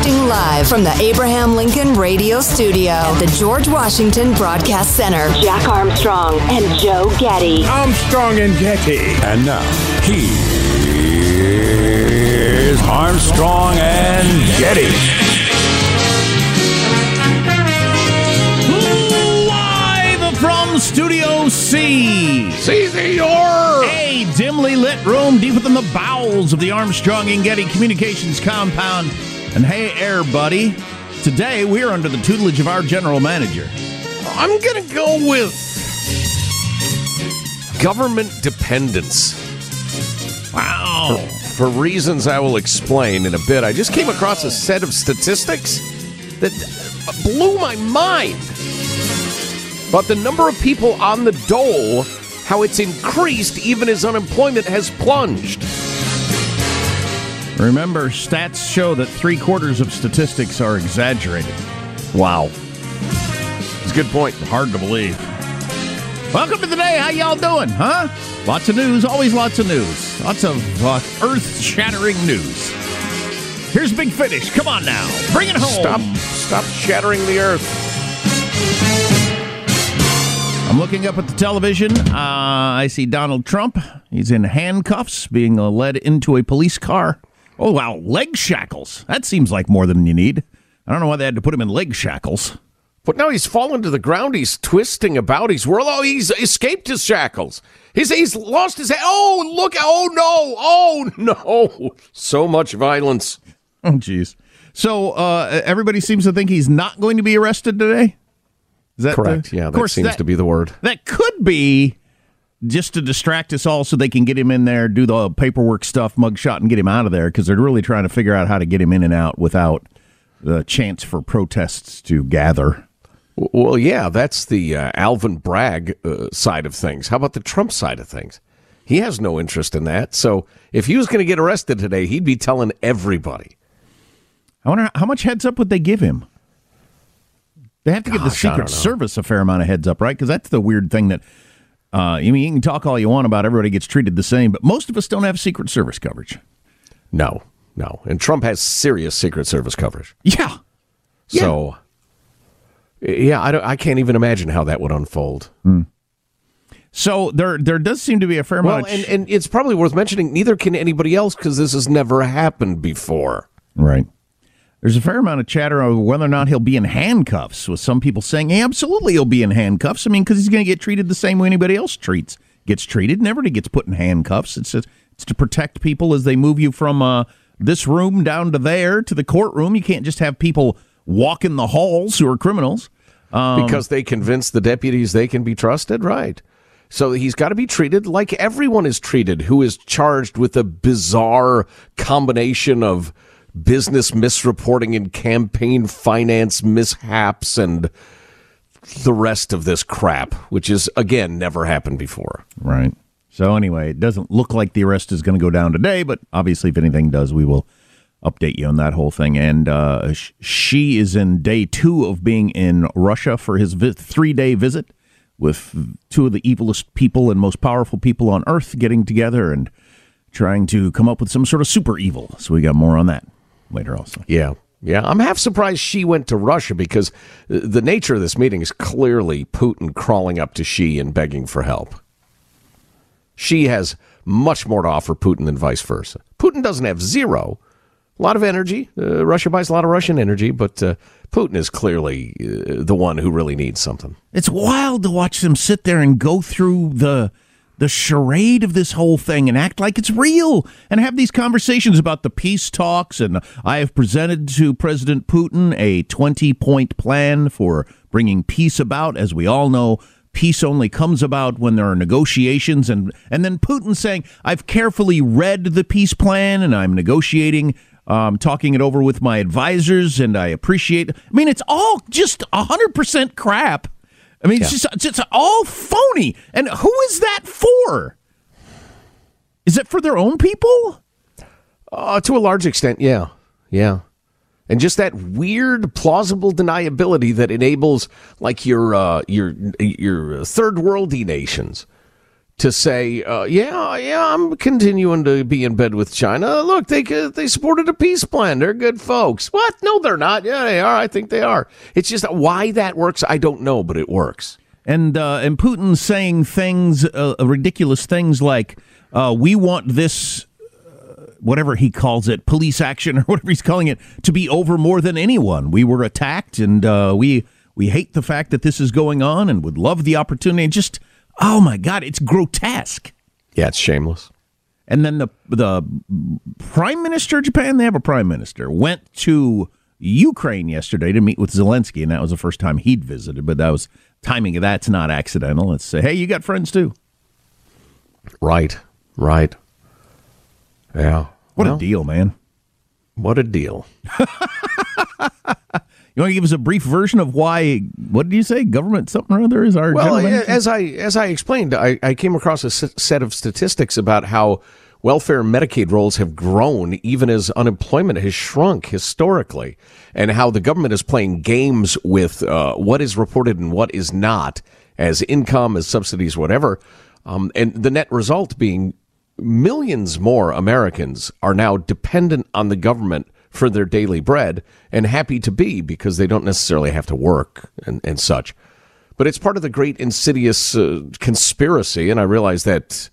Broadcasting live from the Abraham Lincoln Radio Studio at the George Washington Broadcast Center. Jack Armstrong and Joe Getty. Armstrong and Getty. And now, here's Armstrong and Getty. Live from Studio C. See the door. A dimly lit room deep within the bowels of the Armstrong and Getty Communications compound. And hey, air buddy, today we're under the tutelage of our general manager. I'm going to go with government dependence. Wow. For reasons I will explain in a bit, I just came across a set of statistics that blew my mind. But the number of people on the dole, how it's increased even as unemployment has plunged. Remember, stats show that three quarters of statistics are exaggerated. Wow. It's a good point. Hard to believe. Welcome to the day. How y'all doing, huh? Lots of news, always lots of news. Lots of uh, earth shattering news. Here's Big Finish. Come on now. Bring it home. Stop stop shattering the earth. I'm looking up at the television. Uh, I see Donald Trump. He's in handcuffs, being led into a police car. Oh, wow. Leg shackles. That seems like more than you need. I don't know why they had to put him in leg shackles. But now he's fallen to the ground. He's twisting about. He's whirl. Oh, he's escaped his shackles. He's he's lost his head. Oh, look! Oh no! Oh no! So much violence. Oh, jeez. So uh, everybody seems to think he's not going to be arrested today. Is that correct? The, yeah, that course, seems that, to be the word. That could be just to distract us all, so they can get him in there, do the paperwork stuff, mugshot, and get him out of there. Because they're really trying to figure out how to get him in and out without the chance for protests to gather. Well, yeah, that's the uh, Alvin Bragg uh, side of things. How about the Trump side of things? He has no interest in that. So if he was going to get arrested today, he'd be telling everybody. I wonder how much heads up would they give him? They have to give the Secret. Service a fair amount of heads up, right? Because that's the weird thing that uh, I mean, you can talk all you want about everybody gets treated the same, but most of us don't have Secret Service coverage. No, no. And Trump has serious Secret Service coverage. Yeah. So, yeah, I, don't, I can't even imagine how that would unfold. So there there does seem to be a fair Well, amount. and, and it's probably worth mentioning, neither can anybody else because this has never happened before. right. There's a fair amount of chatter over whether or not he'll be in handcuffs, with some people saying, hey, absolutely he'll be in handcuffs. I mean, because he's going to get treated the same way anybody else treats gets treated. Nobody gets put in handcuffs. It's just, it's to protect people as they move you from uh, this room down to there to the courtroom. You can't just have people walk in the halls who are criminals. Um, because they convince the deputies they can be trusted, right? So he's got to be treated like everyone is treated who is charged with a bizarre combination of business misreporting and campaign finance mishaps and the rest of this crap, which is, again, never happened before. Right. So, anyway, it doesn't look like the arrest is going to go down today, but obviously, if anything does, we will update you on that whole thing. And uh, Xi is in day two of being in Russia for his vi- three day visit with two of the evilest people and most powerful people on earth getting together and trying to come up with some sort of super evil. So, we got more on that later also. Yeah. Yeah, I'm half surprised Xi went to Russia because the nature of this meeting is clearly Putin crawling up to Xi and begging for help. Xi has much more to offer Putin than vice versa. Putin doesn't have zero. A lot of energy. Uh, Russia buys a lot of Russian energy, but uh, Putin is clearly uh, the one who really needs something. It's wild to watch them sit there and go through the the charade of this whole thing and act like it's real and have these conversations about the peace talks. And I have presented to President Putin a 20 point plan for bringing peace about. As we all know, peace only comes about when there are negotiations. And, and then Putin saying, I've carefully read the peace plan and I'm negotiating. Um, talking it over with my advisors, and I appreciate. I mean, it's all just hundred percent crap I mean, it's just it's all phony. And who is that for? Is it for their own people? Uh, to a large extent, yeah, yeah. And just that weird, plausible deniability that enables, like your uh, your your third worldy nations, to say, uh, yeah, yeah, I'm continuing to be in bed with China. Look, they they supported a peace plan. They're good folks. What? No, they're not. Yeah, they are. I think they are. It's just why that works. I don't know, but it works. And uh, and Putin saying things, uh, ridiculous things like, uh, "We want this." Uh, whatever he calls it, police action or whatever he's calling it, to be over more than anyone. We were attacked, and uh, we we hate the fact that this is going on, and would love the opportunity. Just Oh my God, it's grotesque. Yeah, it's shameless. And then the the prime minister of Japan, they have a prime minister, went to Ukraine yesterday to meet with Zelensky, and that was the first time he'd visited. But that was timing of that's not accidental. It's say, hey, you got friends too. Right, right. Yeah. What well, a deal, man. What a deal. You want to give us a brief version of why? What did you say? Government something or other is our well. As I as I explained, I, I came across a set of statistics about how welfare and Medicaid rolls have grown even as unemployment has shrunk historically, and how the government is playing games with uh, what is reported and what is not as income, as subsidies, whatever. Um, and the net result being millions more Americans are now dependent on the government for their daily bread and happy to be because they don't necessarily have to work and, and such. But it's part of the great insidious uh, conspiracy, and I realize that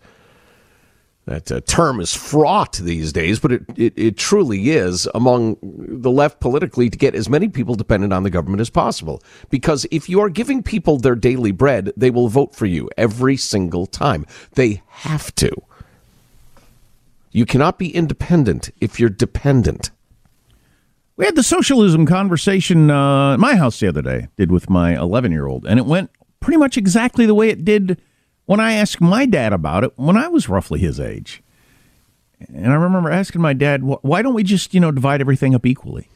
that uh, term is fraught these days, but it, it, it, truly is among the left politically to get as many people dependent on the government as possible. Because if you are giving people their daily bread, they will vote for you every single time. They have to. You cannot be independent if you're dependent. We had the socialism conversation uh, at my house the other day, did with my 11 year old, and it went pretty much exactly the way it did when I asked my dad about it when I was roughly his age. And I remember asking my dad, why don't we just, you know, divide everything up equally?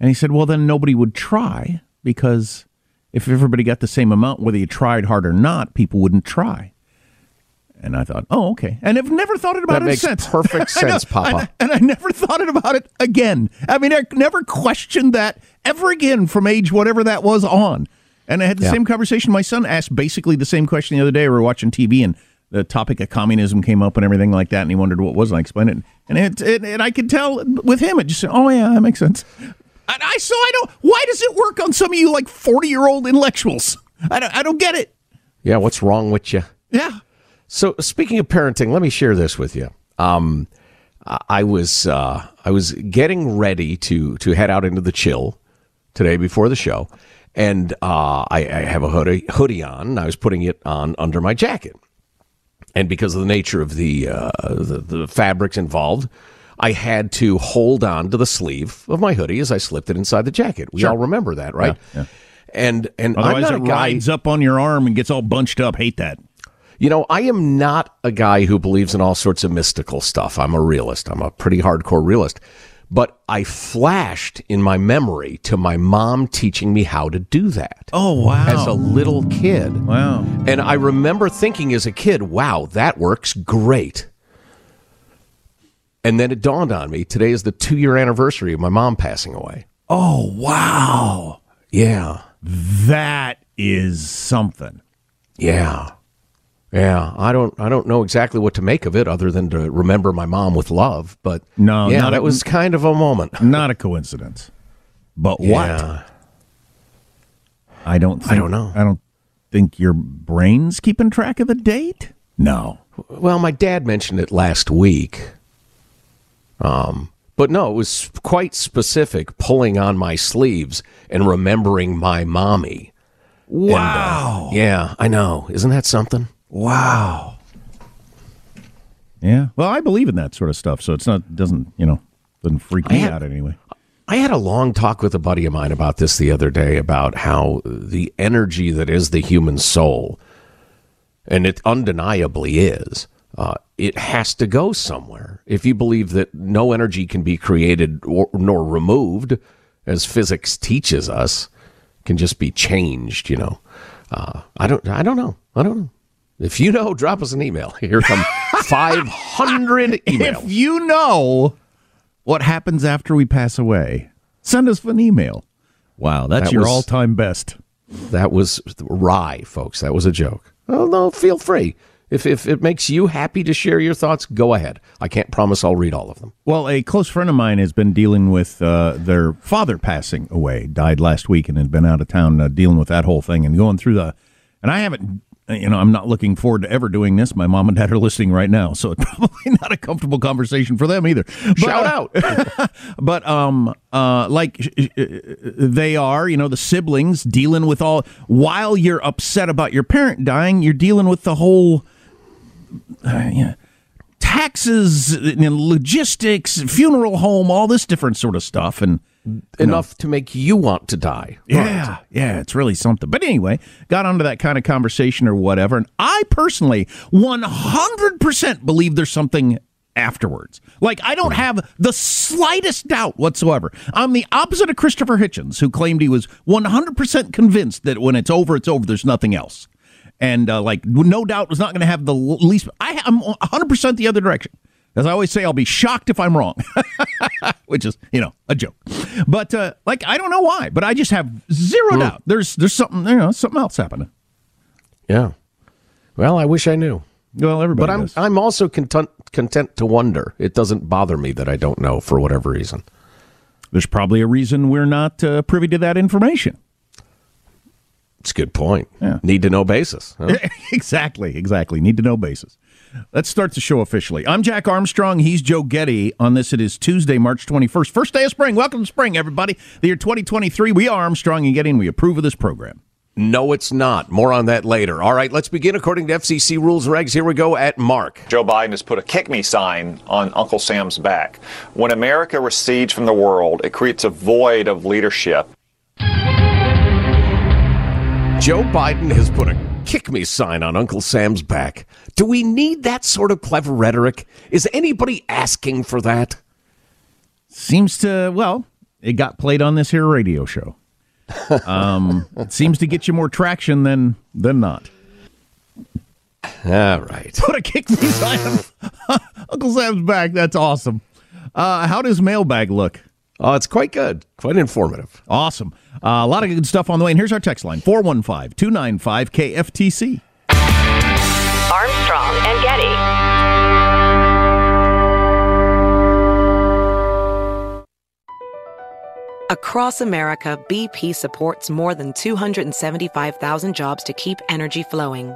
And he said, well, then nobody would try because if everybody got the same amount, whether you tried hard or not, people wouldn't try. And I thought, oh, okay. And I've never thought about that it makes since. perfect sense, Papa. and I never thought about it again. I mean, I never questioned that ever again from age whatever that was on. And I had the yeah. same conversation. My son asked basically the same question the other day. We were watching TV and the topic of communism came up and everything like that. And he wondered what was. And I explained it. And, it, it, and I could tell with him, it just said, oh, yeah, that makes sense. And I so I don't. Why does it work on some of you like forty year old intellectuals? I don't. I don't get it. Yeah, what's wrong with you? Yeah. So, speaking of parenting, let me share this with you. Um, I was uh, I was getting ready to to head out into the chill today before the show, and uh, I, I have a hoodie hoodie on. And I was putting it on under my jacket, and because of the nature of the uh, the, the fabrics involved. I had to hold on to the sleeve of my hoodie as I slipped it inside the jacket. We all remember that, right? Yeah, yeah. And and Otherwise, not it a guy. rides up on your arm and gets all bunched up. Hate that. You know, I am not a guy who believes in all sorts of mystical stuff. I'm a realist. I'm a pretty hardcore realist. But I flashed in my memory to my mom teaching me how to do that Oh wow! as a little kid. wow. And I remember thinking as a kid, wow, that works great. And then it dawned on me today is the two year anniversary of my mom passing away. Oh wow! Yeah. That is something. Yeah. Yeah, I don't I don't know exactly what to make of it other than to remember my mom with love, but No, yeah, that a- was kind of a moment. Not a coincidence. But what? Yeah. I don't. Think, I don't know. I don't think your brain's keeping track of the date. No. Well, my dad mentioned it last week. Um, but no, it was quite specific, pulling on my sleeves and remembering my mommy. And, uh, Wow. yeah, I know. Isn't that something? Wow. Yeah. Well, I believe in that sort of stuff, so it's not doesn't you know doesn't freak me had- out anyway. I had a long talk with a buddy of mine about this the other day about how the energy that is the human soul, and it undeniably is, uh, it has to go somewhere. If you believe that no energy can be created or, nor removed, as physics teaches us, can just be changed, you know. Uh, I don't. I don't know. I don't know. If you know, drop us an email. Here come 500 emails. If you know what happens after we pass away, send us an email. Wow, that's That your all-time best. That was wry, folks. That was a joke. Oh no, feel free. If if it makes you happy to share your thoughts, go ahead. I can't promise I'll read all of them. Well, a close friend of mine has been dealing with uh, their father passing away. Died last week and had been out of town uh, dealing with that whole thing and going through the. And I haven't, you know, I'm not looking forward to ever doing this. My mom and dad are listening right now, so it's probably not a comfortable conversation for them either. But, Shout uh, out. but um uh like uh, they are you know the siblings dealing with all while you're upset about your parent dying you're dealing with the whole uh, yeah, taxes and logistics funeral home all this different sort of stuff and Enough to make you want to die. yeah, yeah, it's really something. But anyway, got onto that kind of conversation or whatever, and I personally 100% believe there's something afterwards. Like I don't have the slightest doubt whatsoever. I'm the opposite of Christopher Hitchens, who claimed he was 100% convinced that when it's over, it's over. There's nothing else, and uh, like no doubt was not going to have the least. I'm 100% the other direction. As I always say, I'll be shocked if I'm wrong, which is, you know, a joke. But uh, like, I don't know why, but I just have zero doubt. There's there's something, you know, something else happening. Yeah. Well, I wish I knew. Well, everybody But I'm does. I'm also content content to wonder. It doesn't bother me that I don't know for whatever reason. There's probably a reason we're not uh, privy to that information. It's a good point. Yeah. Need to know basis. huh? exactly, exactly. Need to know basis. Let's start the show officially. I'm Jack Armstrong. He's Joe Getty. On this, it is Tuesday, March 21st. First day of spring. Welcome to spring, everybody. The year 2023. We are Armstrong and Getty, and we approve of this program. No, it's not. More on that later. All right, let's begin according to FCC rules and regs. Here we go at Mark. Joe Biden has put a kick me sign on Uncle Sam's back. When America recedes from the world, it creates a void of leadership. Joe Biden has put a kick me sign on Uncle Sam's back. Do we need that sort of clever rhetoric? Is anybody asking for that? Seems to, well, it got played on this here radio show. Um, it seems to get you more traction than than not. All right. Put a kick me sign on Uncle Sam's back. That's awesome. Uh, how does mailbag look? Oh, it's quite good. Quite informative. Awesome. Uh, a lot of good stuff on the way. And here's our text line 415 295 KFTC. Armstrong and Getty. Across America, BP supports more than 275,000 jobs to keep energy flowing.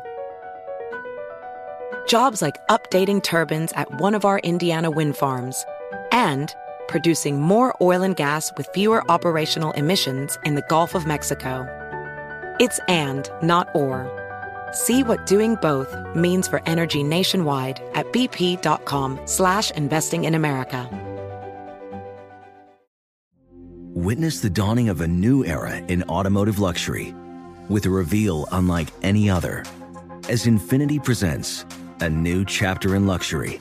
Jobs like updating turbines at one of our Indiana wind farms and producing more oil and gas with fewer operational emissions in the Gulf of Mexico. It's and, not or. See what doing both means for energy nationwide at bp.com slash investing in America. Witness the dawning of a new era in automotive luxury with a reveal unlike any other as Infiniti presents a new chapter in luxury,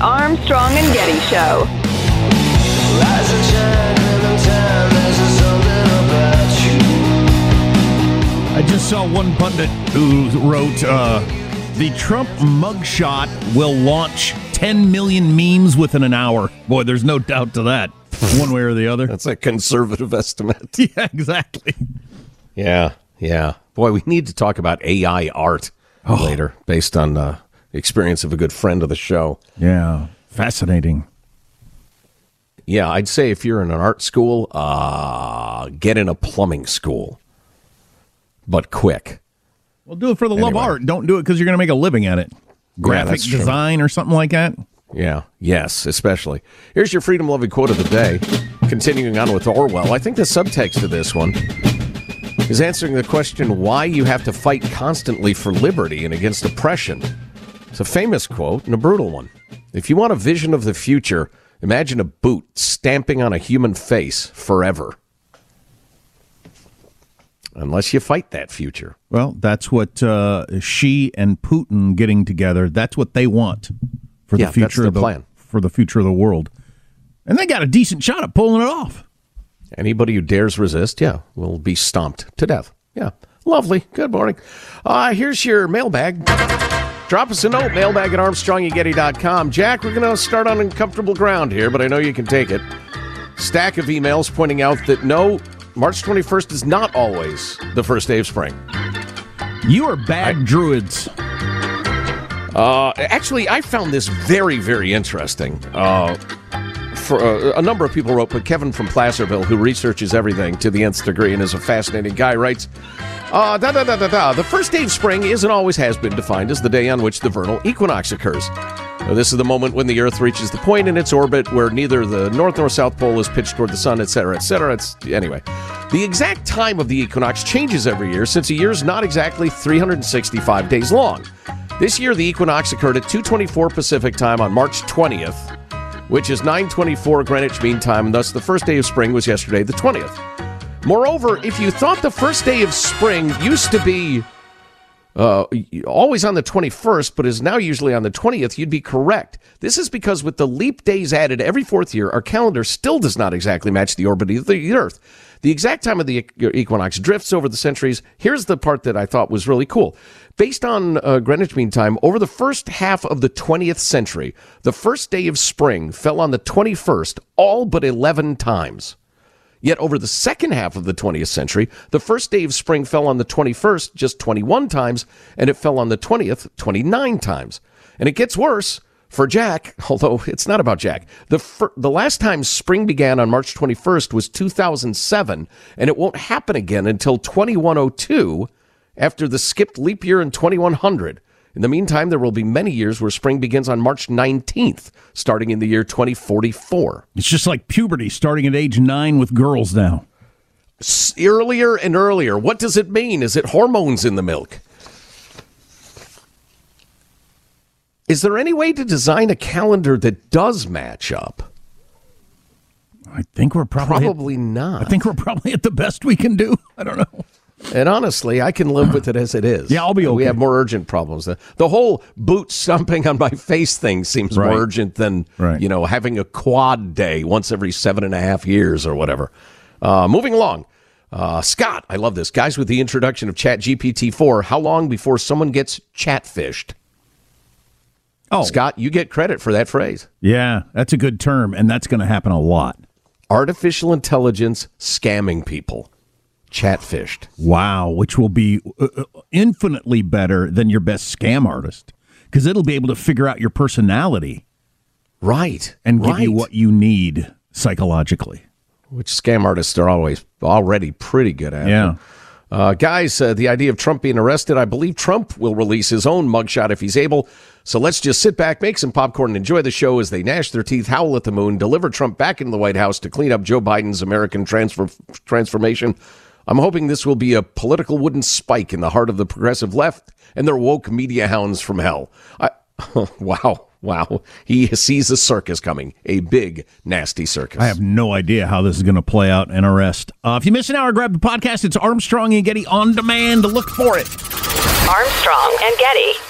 Armstrong and Getty Show. I just saw one pundit who wrote uh, the Trump mugshot will launch 10 million memes within an hour. Boy, there's no doubt to that, one way or the other. That's a conservative estimate. yeah, exactly. Yeah, yeah. Boy, we need to talk about AI art Oh. later, based on uh, the experience of a good friend of the show. Yeah, fascinating. Yeah, I'd say if you're in an art school, uh, get in a plumbing school, but quick. Well, do it for the love of art. Don't do it because you're going to make a living at it. Graphic true. design or something like that. Yeah, yes, especially. Here's your freedom loving quote of the day. Continuing on with Orwell, I think the subtext of this one is answering the question why you have to fight constantly for liberty and against oppression. It's a famous quote and a brutal one. If you want a vision of the future, imagine a boot stamping on a human face forever. Unless you fight that future. Well, that's what uh, Xi and Putin getting together. That's what they want for the Yeah, that's future of the plan. for the future of the world, and they got a decent shot at pulling it off. Anybody who dares resist, yeah, will be stomped to death. Yeah. Lovely. Good morning. Uh, here's your mailbag. Drop us a note, mailbag at armstrongandgetty.com. Jack, we're going to start on uncomfortable ground here, but I know you can take it. Stack of emails pointing out that no, March 21st is not always the first day of spring. You are bad druids. Uh, actually, I found this very, very interesting. Uh, for uh, a number of people wrote, but Kevin from Placerville, who researches everything to the nth degree and is a fascinating guy, writes, uh, da da da da da. The first day of spring is and always has been defined as the day on which the vernal equinox occurs. Now, this is the moment when the Earth reaches the point in its orbit where neither the north nor south pole is pitched toward the sun, etc., etc. It's anyway. The exact time of the equinox changes every year, since a year is not exactly 365 days long. This year, the equinox occurred at 2:24 Pacific time on March 20th, which is 9:24 Greenwich Mean Time, and thus the first day of spring was yesterday, the 20th. Moreover, if you thought the first day of spring used to be uh, always on the 21st, but is now usually on the 20th, you'd be correct. This is because with the leap days added every fourth year, our calendar still does not exactly match the orbit of the Earth. The exact time of the equinox drifts over the centuries. Here's the part that I thought was really cool. Based on uh, Greenwich Mean Time, over the first half of the 20th century, the first day of spring fell on the 21st all but 11 times. Yet over the second half of the 20th century, the first day of spring fell on the 21st just 21 times, and it fell on the 20th 29 times. And it gets worse for Jack, although it's not about Jack. The, fir- the last time spring began on March 21st was 2007, and it won't happen again until 2102 after the skipped leap year in 2100. In the meantime, there will be many years where spring begins on March 19th, starting in the year 2044. It's just like puberty starting at age nine with girls now. S- earlier and earlier. What does it mean? Is it hormones in the milk? Is there any way to design a calendar that does match up? I think we're probably Probably not. I think we're probably at the best we can do. I don't know. And honestly, I can live with it as it is. Yeah, I'll be We okay. have more urgent problems. The, the whole boot stomping on my face thing seems Right. more urgent than Right. you know having a quad day once every seven and a half years or whatever. Uh, moving along, uh, Scott, I love this. Guys, with the introduction of Chat GPT four, how long before someone gets chatfished? Oh, Scott, you get credit for that phrase. yeah, that's a good term, and that's going to happen a lot. Artificial intelligence scamming people, chatfished. Wow, which will be uh, uh, infinitely better than your best scam artist because it'll be able to figure out your personality Right, and give you what you need psychologically. which scam artists are always already pretty good at. Yeah. Uh, guys, uh, the idea of Trump being arrested, I believe Trump will release his own mugshot if he's able. So let's just sit back, make some popcorn, and enjoy the show as they gnash their teeth, howl at the moon, deliver Trump back into the White House to clean up Joe Biden's American transfer, transformation. I'm hoping this will be a political wooden spike in the heart of the progressive left and their woke media hounds from hell. I, wow, wow. He sees a circus coming, a big, nasty circus. I have no idea how this is going to play out and arrest. Uh, if you miss an hour, grab the podcast. It's Armstrong and Getty on demand. Look for it. Armstrong and Getty.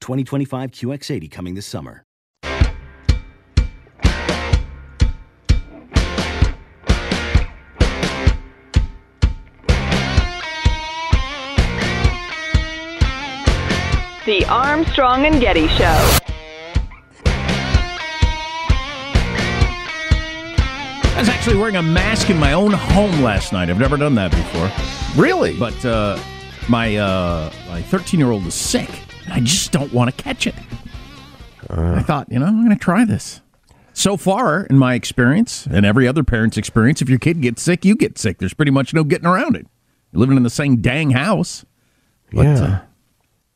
2025 QX80 coming this summer. The Armstrong and Getty Show. I was actually wearing a mask in my own home last night. I've never done that before. Really? But uh, my uh, my 13 year old is sick, and I just don't want to catch it. I thought, you know, I'm going to try this. So far, in my experience, and every other parent's experience, if your kid gets sick, you get sick. There's pretty much no getting around it. You're living in the same dang house. But, yeah. uh,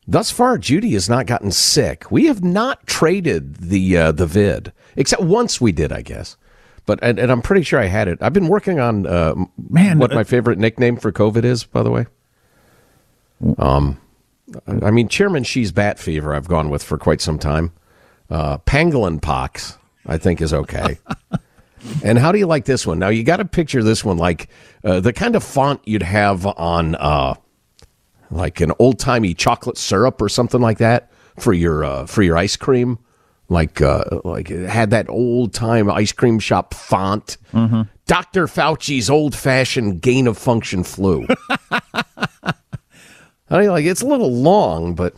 Thus far, Judy has not gotten sick. We have not traded the uh, the vid, except once we did, I guess. But and, and I'm pretty sure I had it. I've been working on uh, Man, what uh, my favorite nickname for COVID is, by the way. Um, I mean, Chairman Xi's bat fever. I've gone with for quite some time. Uh, pangolin pox, I think, is okay. and how do you like this one? Now you got to picture this one like uh, the kind of font you'd have on. Uh, like an old timey chocolate syrup or something like that for your uh, for your ice cream. Like uh, like it had that old time ice cream shop font. Dr. Fauci's old fashioned gain of function flu. I mean, like it's a little long, but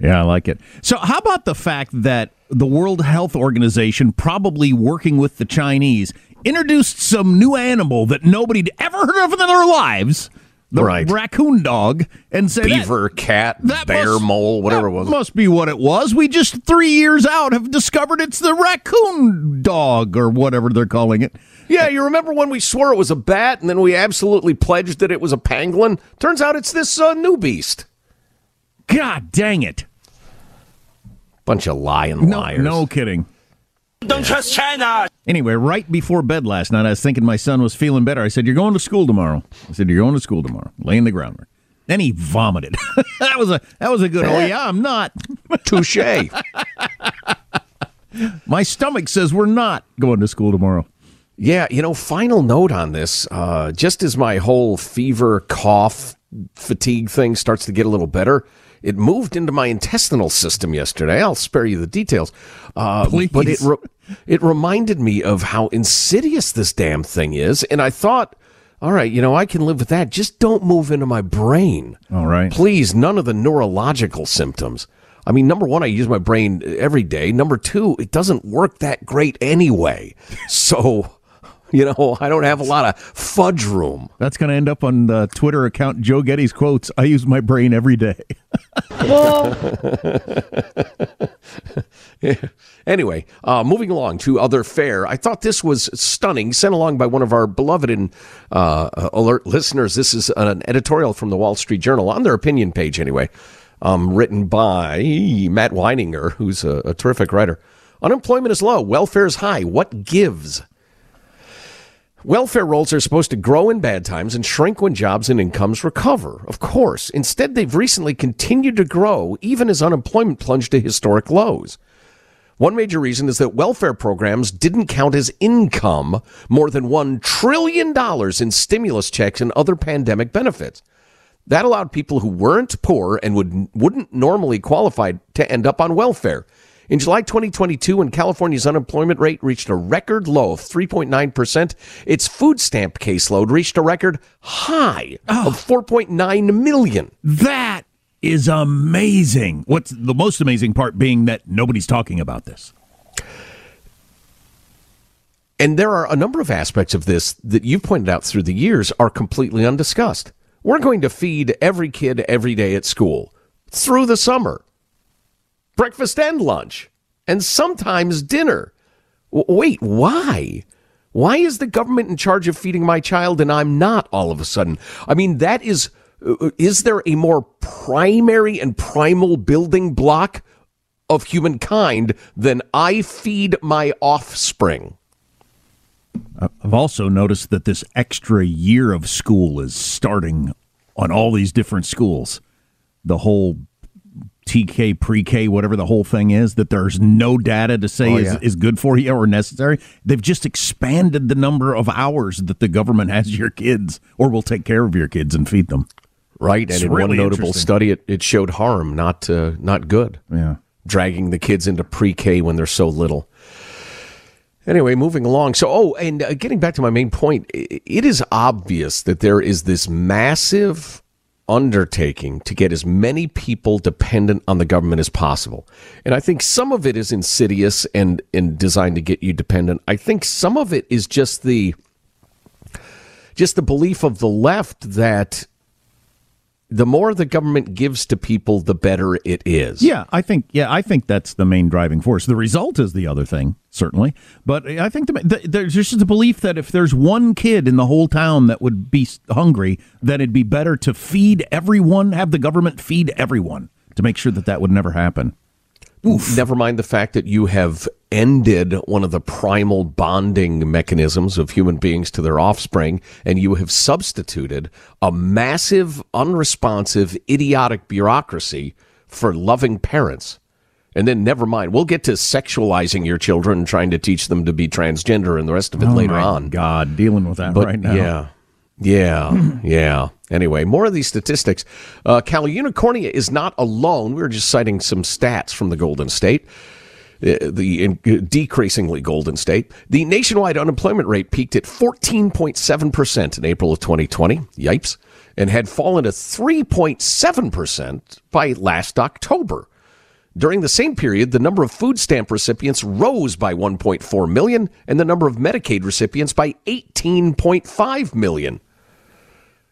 Yeah, I like it. So, how about the fact that the World Health Organization, probably working with the Chinese, introduced some new animal that nobody'd ever heard of in their lives, the Right. raccoon dog, and said that- beaver, cat, that bear, must- mole, whatever that it was. Must be what it was. We just three years out have discovered it's the raccoon dog or whatever they're calling it. Yeah, you remember when we swore it was a bat and then we absolutely pledged that it was a pangolin? Turns out it's this uh, new beast. God dang it! Bunch of lying No, liars. no kidding. Don't trust China. Anyway, right before bed last night, I was thinking my son was feeling better. I said, "You're going to school tomorrow." I said, "You're going to school tomorrow." Laying the groundwork. Then he vomited. that was a that was a good. Oh yeah, I'm not. Touche. My stomach says we're not going to school tomorrow. Yeah, you know, final note on this. Uh, just as my whole fever, cough, fatigue thing starts to get a little better, it moved into my intestinal system yesterday. I'll spare you the details. Uh, Please. But it, re- it reminded me of how insidious this damn thing is. And I thought, all right, you know, I can live with that. Just don't move into my brain. All right. Please, none of the neurological symptoms. I mean, number one, I use my brain every day. Number two, it doesn't work that great anyway. So, you know, I don't have a lot of fudge room. That's going to end up on the Twitter account Joe Getty's quotes. I use my brain every day. Anyway, uh, moving along to other fare. I thought this was stunning, sent along by one of our beloved and uh, alert listeners. This is an editorial from the Wall Street Journal on their opinion page, anyway, um, written by Matt Weidinger, who's a, a terrific writer. Unemployment is low, welfare is high. What gives? Welfare rolls are supposed to grow in bad times and shrink when jobs and incomes recover. Of course. Instead, they've recently continued to grow even as unemployment plunged to historic lows. One major reason is that welfare programs didn't count as income more than $1 trillion in stimulus checks and other pandemic benefits. That allowed people who weren't poor and would, wouldn't normally qualify to end up on welfare. In July 2022, when California's unemployment rate reached a record low of 3.9%, its food stamp caseload reached a record high of 4.9 million. That is amazing. What's the most amazing part being that nobody's talking about this. And there are a number of aspects of this that you've pointed out through the years are completely undiscussed. We're going to feed every kid every day at school through the summer, breakfast and lunch, and sometimes dinner. W- wait, why? Why is the government in charge of feeding my child and I'm not all of a sudden? I mean, that is, uh, is there a more primary and primal building block of humankind than I feed my offspring? I've also noticed that this extra year of school is starting on all these different schools. The whole TK, pre K, whatever the whole thing is, that there's no data to say Oh, is, yeah. is good for you or necessary. They've just expanded the number of hours that the government has your kids or will take care of your kids and feed them. Right, It's and in really one notable study, it, it showed harm, not uh, not good. Yeah. dragging the kids into pre-K when they're so little. Anyway, moving along. So, oh, and uh, getting back to my main point, it is obvious that there is this massive undertaking to get as many people dependent on the government as possible. And I think some of it is insidious and, and designed to get you dependent. I think some of it is just the just the belief of the left that the more the government gives to people, the better it is. Yeah, I think yeah, I think that's the main driving force. The result is the other thing, certainly, but I think the, the, there's just a belief that if there's one kid in the whole town that would be hungry, then it'd be better to feed everyone, have the government feed everyone to make sure that that would never happen. Never mind the fact that you have ended one of the primal bonding mechanisms of human beings to their offspring, and you have substituted a massive, unresponsive, idiotic bureaucracy for loving parents. And then, never mind, we'll get to sexualizing your children trying to teach them to be transgender and the rest of it Oh later on. God, dealing with that But right now. yeah, yeah, yeah. Anyway, more of these statistics. Uh, Cal Unicornia is not alone. We were just citing some stats from the Golden State, Uh, the in, uh, decreasingly Golden State. The nationwide unemployment rate peaked at 14.7 percent in April of 2020. Yipes, and had fallen to 3.7 percent by last October. During the same period, the number of food stamp recipients rose by 1.4 million and the number of Medicaid recipients by 18.5 million.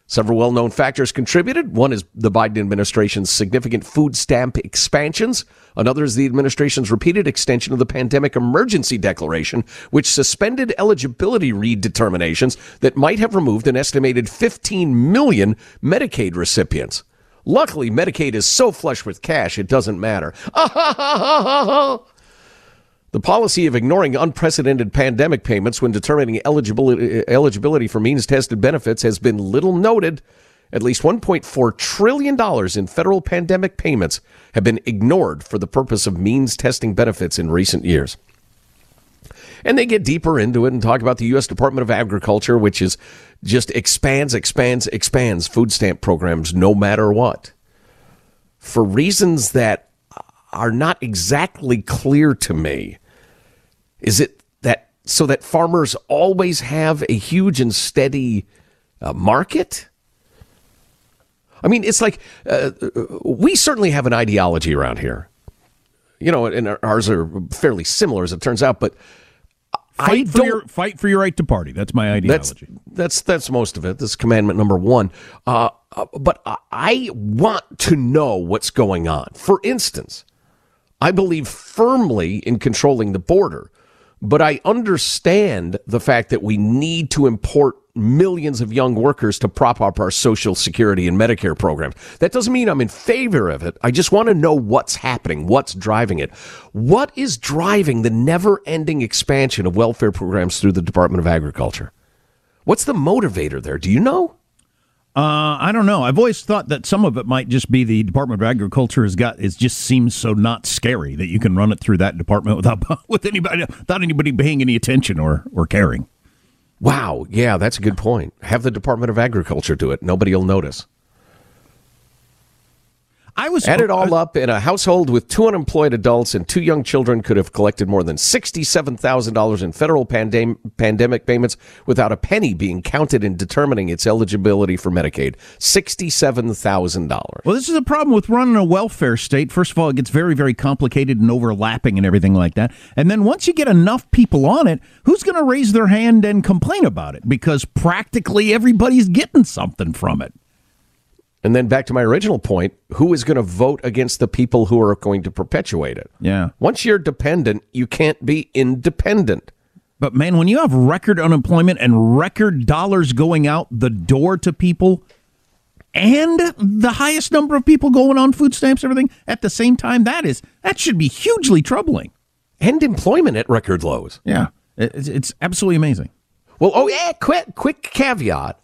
Several well known factors contributed. One is the Biden administration's significant food stamp expansions. Another is the administration's repeated extension of the pandemic emergency declaration, which suspended eligibility redeterminations that might have removed an estimated 15 million Medicaid recipients. Luckily, Medicaid is so flush with cash, it doesn't matter. The policy of ignoring unprecedented pandemic payments when determining eligibility, eligibility for means tested benefits has been little noted. At least $1.4 trillion in federal pandemic payments have been ignored for the purpose of means testing benefits in recent years. And they get deeper into it and talk about the U.S. Department of Agriculture, which is just expands, expands, expands food stamp programs no matter what. For reasons that are not exactly clear to me. Is it that so that farmers always have a huge and steady uh, market? I mean, it's like uh, we certainly have an ideology around here. You know, and ours are fairly similar as it turns out, but fight for your fight for your right to party. That's my ideology. That's that's, that's most of it. This commandment number one. Uh, uh, but I want to know what's going on. For instance, I believe firmly in controlling the border, but I understand the fact that we need to import millions of young workers to prop up our Social Security and Medicare programs. That doesn't mean I'm in favor of it. I just want to know what's happening, what's driving it. What is driving the never ending expansion of welfare programs through the Department of Agriculture? What's the motivator there? Do you know? Uh, I don't know. I've always thought that some of it might just be the Department of Agriculture has got. It just seems so not scary that you can run it through that department without with anybody without anybody paying any attention or or caring. Wow. Yeah, that's a good point. Have the Department of Agriculture do it. Nobody will notice. I was add it all up in a household with two unemployed adults and two young children could have collected more than sixty-seven thousand dollars in federal pandem- pandemic payments without a penny being counted in determining its eligibility for Medicaid. Sixty-seven thousand dollars. Well, this is a problem with running a welfare state. First of all, it gets very, very complicated and overlapping and everything like that. And then once you get enough people on it, who's going to raise their hand and complain about it? Because practically everybody's getting something from it. And then back to my original point, who is going to vote against the people who are going to perpetuate it? Yeah. Once you're dependent, you can't be independent. But man, when you have record unemployment and record dollars going out the door to people and the highest number of people going on food stamps everything at the same time, that is that should be hugely troubling. And employment at record lows. Yeah. It's, it's absolutely amazing. Well, oh yeah, quick quick caveat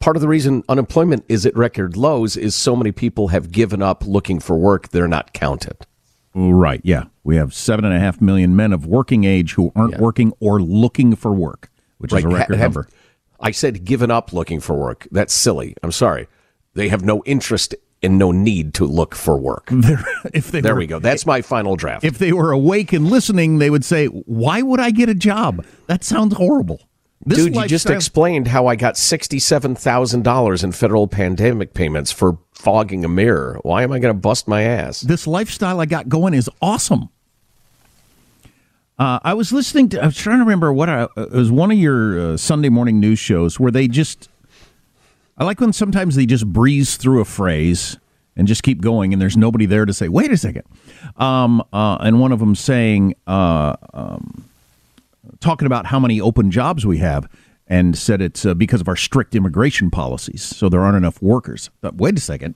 part of the reason unemployment is at record lows is so many people have given up looking for work. They're not counted. Right. Yeah. We have seven and a half million men of working age who aren't yeah. working or looking for work, which right. is a record have, number. I said given up looking for work. That's silly. I'm sorry. They have no interest and no need to look for work. if they there were, we go. That's my final draft. If they were awake and listening, they would say, "Why would I get a job? That sounds horrible." This Dude, you just explained how I got $67,000 in federal pandemic payments for fogging a mirror. Why am I going to bust my ass? This lifestyle I got going is awesome. Uh, I was listening to, I was trying to remember what I, it was one of your uh, Sunday morning news shows where they just, I like when sometimes they just breeze through a phrase and just keep going and there's nobody there to say, wait a second. Um, uh, and one of them saying, uh, um, talking about how many open jobs we have and said it's uh, because of our strict immigration policies. So there aren't enough workers. But wait a second.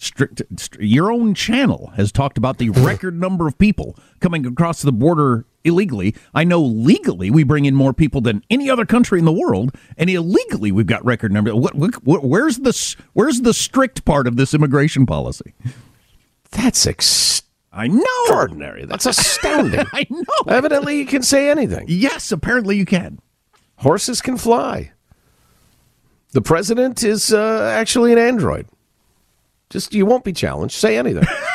Strict, st- your own channel has talked about the record number of people coming across the border illegally. I know legally we bring in more people than any other country in the world, and illegally we've got record number. What, what, where's the where's the strict part of this immigration policy? That's ex- I know. Extraordinary. That's astounding. I know. Evidently, you can say anything. Yes, apparently you can. Horses can fly. The president is uh, actually an android. Just you won't be challenged. Say anything.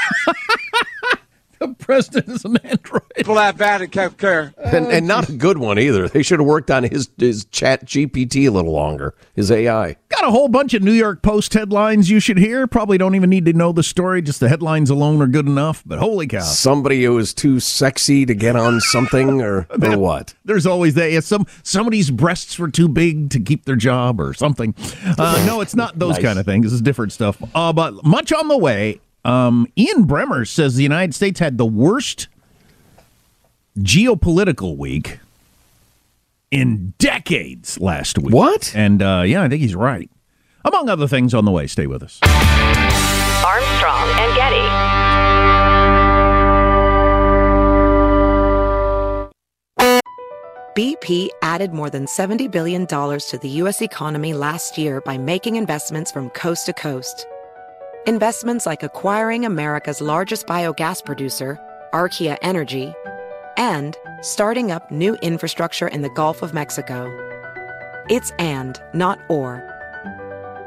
the president is an android. People have bad and kept care. And, and not a good one either. They should have worked on his, his chat GPT a little longer, his AI. Got a whole bunch of New York Post headlines you should hear. Probably don't even need to know the story. Just the headlines alone are good enough. But holy cow. Somebody who is too sexy to get on something or, or what? There's always that. Yeah, some, somebody's breasts were too big to keep their job or something. Uh, no, it's not those nice. kind of things. This is different stuff. Uh, but much on the way. Um, Ian Bremmer says the United States had the worst geopolitical week in decades last week. What? And uh, yeah, I think he's right. among other things on the way. Stay with us. Armstrong and Getty. BP added more than $70 billion to the U.S. economy last year by making investments from coast to coast. Investments like acquiring America's largest biogas producer, Archaea Energy, and starting up new infrastructure in the Gulf of Mexico. It's and, not or.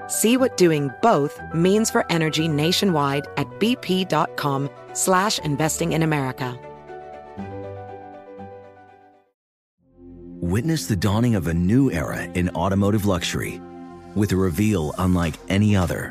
See what doing both means for energy nationwide at bp.com slash investing in America. Witness the dawning of a new era in automotive luxury with a reveal unlike any other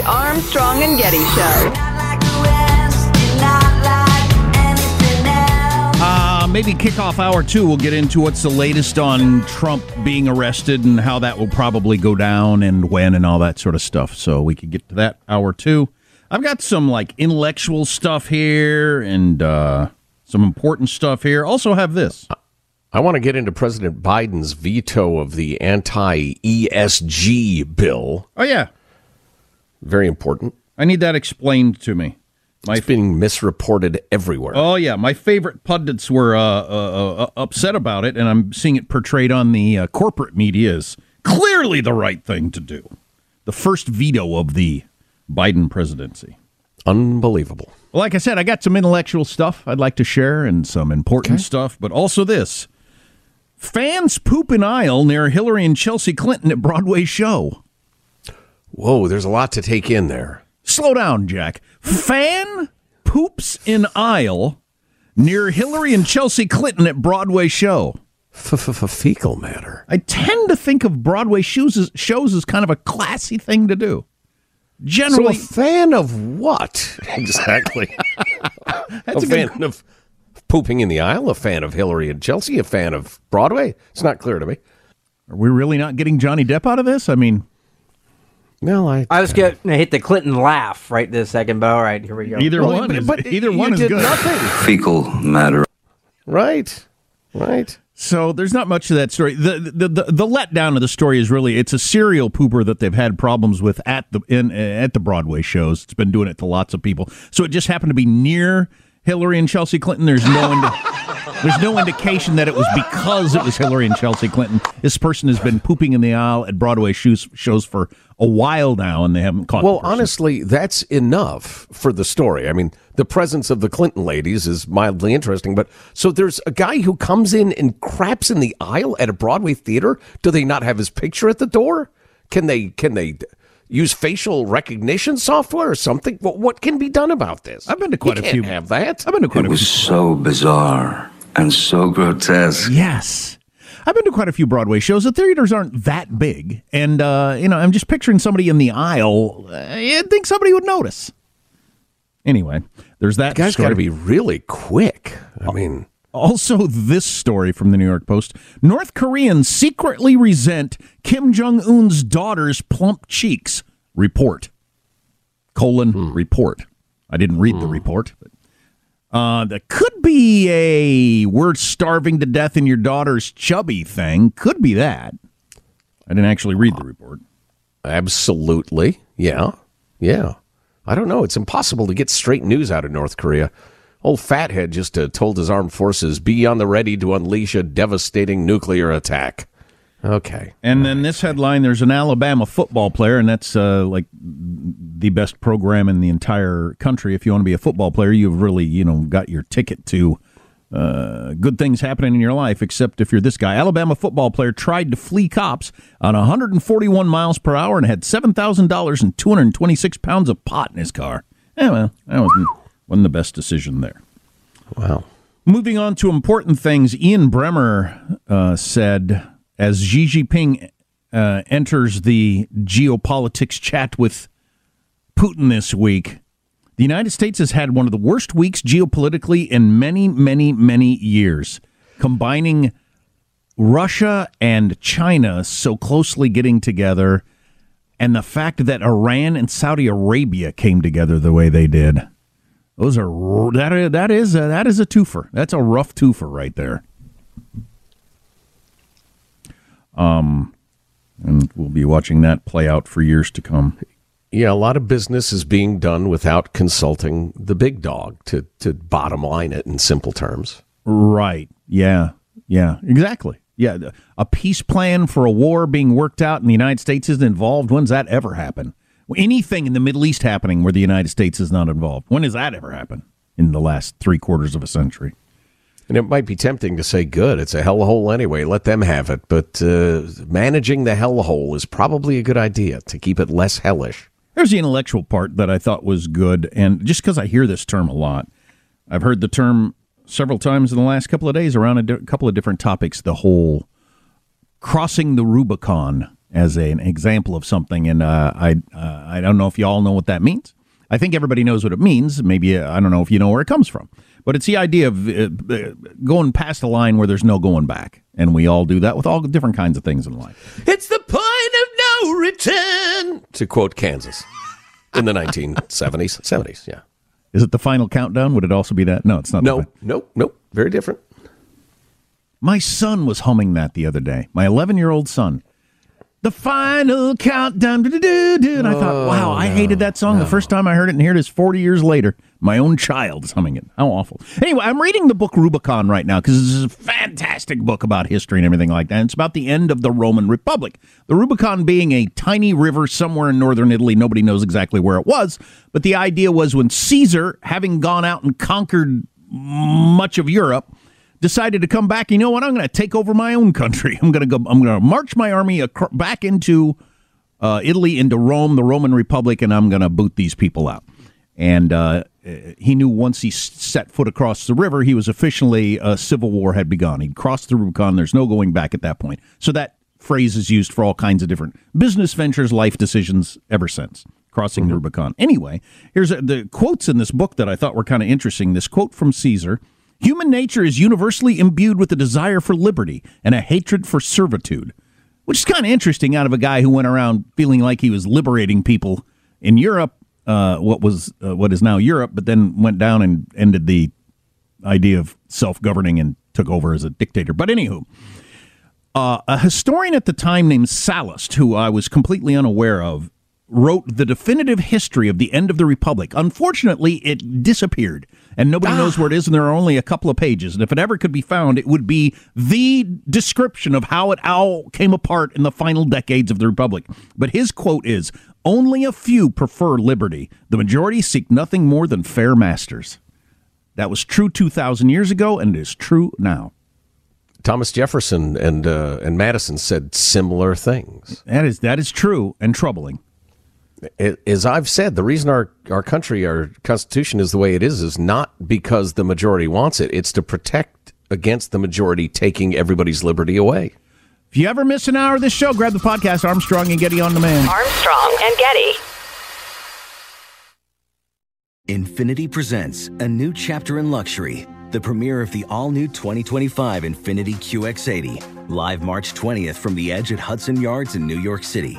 The Armstrong and Getty Show. Uh, maybe kickoff hour two, we'll get into what's the latest on Trump being arrested and how that will probably go down and when and all that sort of stuff. So we could get to that hour two. I've got some like intellectual stuff here and uh, some important stuff here. Also have this. I want to get into President Biden's veto of the anti ESG bill. Oh yeah, Very important. I need that explained to me. My It's being misreported everywhere. Oh yeah, my favorite pundits were uh, uh, uh, upset about it, and I'm seeing it portrayed on the uh, corporate media as clearly the right thing to do. The first veto of the Biden presidency. Unbelievable. Well, like I said, I got some intellectual stuff I'd like to share and some important stuff, but also this: fans poop in aisle near Hillary and Chelsea Clinton at Broadway show. Whoa, there's a lot to take in there. Slow down, Jack. Fan poops in aisle near Hillary and Chelsea Clinton at Broadway show. Fecal matter. I tend to think of Broadway shows as, shows as kind of a classy thing to do. Generally, So a fan of what exactly? a, a good- fan of pooping in the aisle. A fan of Hillary and Chelsea. A fan of Broadway. It's not clear to me. are we really not getting Johnny Depp out of this? I mean, Well, I I was going to hit the Clinton laugh right this second, but all right, here we go. either Well, one but- is but either you one is did good. nothing. fecal matter. Right. Right. So there's not much to that story. The, the the the letdown of the story is really it's a serial pooper that they've had problems with at the in at the Broadway shows. It's been doing it to lots of people. So it just happened to be near Hillary and Chelsea Clinton. There's no indi- there's no indication that it was because it was Hillary and Chelsea Clinton. This person has been pooping in the aisle at Broadway shows shows for a while now, and they haven't caught. Well, honestly, that's enough for the story. I mean, the presence of the Clinton ladies is mildly interesting, but so there's a guy who comes in and craps in the aisle at a Broadway theater. Do they not have his picture at the door? Can they can they use facial recognition software or something? What, what can be done about this? I've been to quite You a can't few. Have that? I've been to quite It a was few. so bizarre and so grotesque. Yes. I've been to quite a few Broadway shows. The theaters aren't that big. And, uh, you know, I'm just picturing somebody in the aisle. Uh, you'd think somebody would notice. Anyway, there's that Guy's story. got to be really quick. I mean, Also, this story from the New York Post North Koreans secretly resent Kim Jong un's daughter's plump cheeks. Report. Colon report. I didn't read the report. But, uh, that could be a we're starving to death in your daughter's chubby thing. Could be that. I didn't actually read the report. absolutely, yeah, yeah. I don't know. It's impossible to get straight news out of North Korea. Old fathead just uh, told his armed forces, be on the ready to unleash a devastating nuclear attack. Okay. And then this headline there's an Alabama football player, and that's uh, like the best program in the entire country. If you want to be a football player, you've really, you know, got your ticket to uh, good things happening in your life, except if you're this guy. Alabama football player tried to flee cops on 141 miles per hour and had $7,000 and 226 pounds of pot in his car. Yeah, well, that wasn't, wasn't the best decision there. Wow. Moving on to important things, Ian Bremmer uh, said as Xi Jinping uh, enters the geopolitics chat with Putin this week, the United States has had one of the worst weeks geopolitically in many, many, many years, combining Russia and China so closely getting together, and the fact that Iran and Saudi Arabia came together the way they did. Those are that is that is a, that is a twofer. That's a rough twofer right there. Um, and we'll be watching that play out for years to come. Yeah, a lot of business is being done without consulting the big dog to, to bottom line it in simple terms. Right. Yeah. Yeah. Exactly. Yeah. A peace plan for a war being worked out and the United States isn't involved. When's that ever happen? Anything in the Middle East happening where the United States is not involved. When has that ever happened in the last three quarters of a century? And it might be tempting to say, good, it's a hellhole anyway, let them have it. But uh, managing the hellhole is probably a good idea to keep it less hellish. There's the intellectual part that I thought was good. And just because I hear this term a lot, I've heard the term several times in the last couple of days around a di- couple of different topics. The whole crossing the Rubicon as a, an example of something. And uh, I, uh, I don't know if you all know what that means. I think everybody knows what it means. Maybe uh, I don't know if you know where it comes from. But it's the idea of uh, uh, going past a line where there's no going back. And we all do that with all different kinds of things in life. It's the point of no return, to quote Kansas in the 1970s. 70s, yeah. Is it the final countdown? Would it also be that? No, it's not. No, no, nope. Very different. My son was humming that the other day. My 11 year old son. The final countdown. And I thought, oh, wow, I hated that song the first time I heard it, and here it is 40 years later. My own child is humming it. How awful. Anyway, I'm reading the book Rubicon right now because this is a fantastic book about history and everything like that. And it's about the end of the Roman Republic. The Rubicon being a tiny river somewhere in northern Italy. Nobody knows exactly where it was. But the idea was when Caesar, having gone out and conquered much of Europe, decided to come back. You know what? I'm going to take over my own country. I'm going to go. I'm going to march my army acro- back into uh, Italy, into Rome, the Roman Republic, and I'm going to boot these people out. And uh, he knew once he set foot across the river, he was officially a civil war had begun. He'd crossed the Rubicon. There's no going back at that point. So that phrase is used for all kinds of different business ventures, life decisions ever since crossing the Rubicon. Anyway, here's a, the quotes in this book that I thought were kind of interesting. This quote from Caesar. Human nature is universally imbued with a desire for liberty and a hatred for servitude, which is kind of interesting out of a guy who went around feeling like he was liberating people in Europe, uh, what was uh, what is now Europe, but then went down and ended the idea of self-governing and took over as a dictator. But anywho, uh, a historian at the time named Sallust, who I was completely unaware of, wrote the definitive history of the end of the republic. Unfortunately, it disappeared, and nobody knows where it is. And there are only a couple of pages. And if it ever could be found, it would be the description of how it all came apart in the final decades of the republic. But his quote is: "Only a few prefer liberty. The majority seek nothing more than fair masters." That was true two thousand years ago, and it is true now. Thomas Jefferson and uh, and Madison said similar things. That is that is true and troubling. As I've said, the reason our, our country, our constitution is the way it is, is not because the majority wants it. It's to protect against the majority taking everybody's liberty away. If you ever miss an hour of this show, grab the podcast Armstrong and Getty on demand. Armstrong and Getty. Infiniti presents a new chapter in luxury, the premiere of the all new 2025 Infiniti QX80, live March 20th from the edge at Hudson Yards in New York City,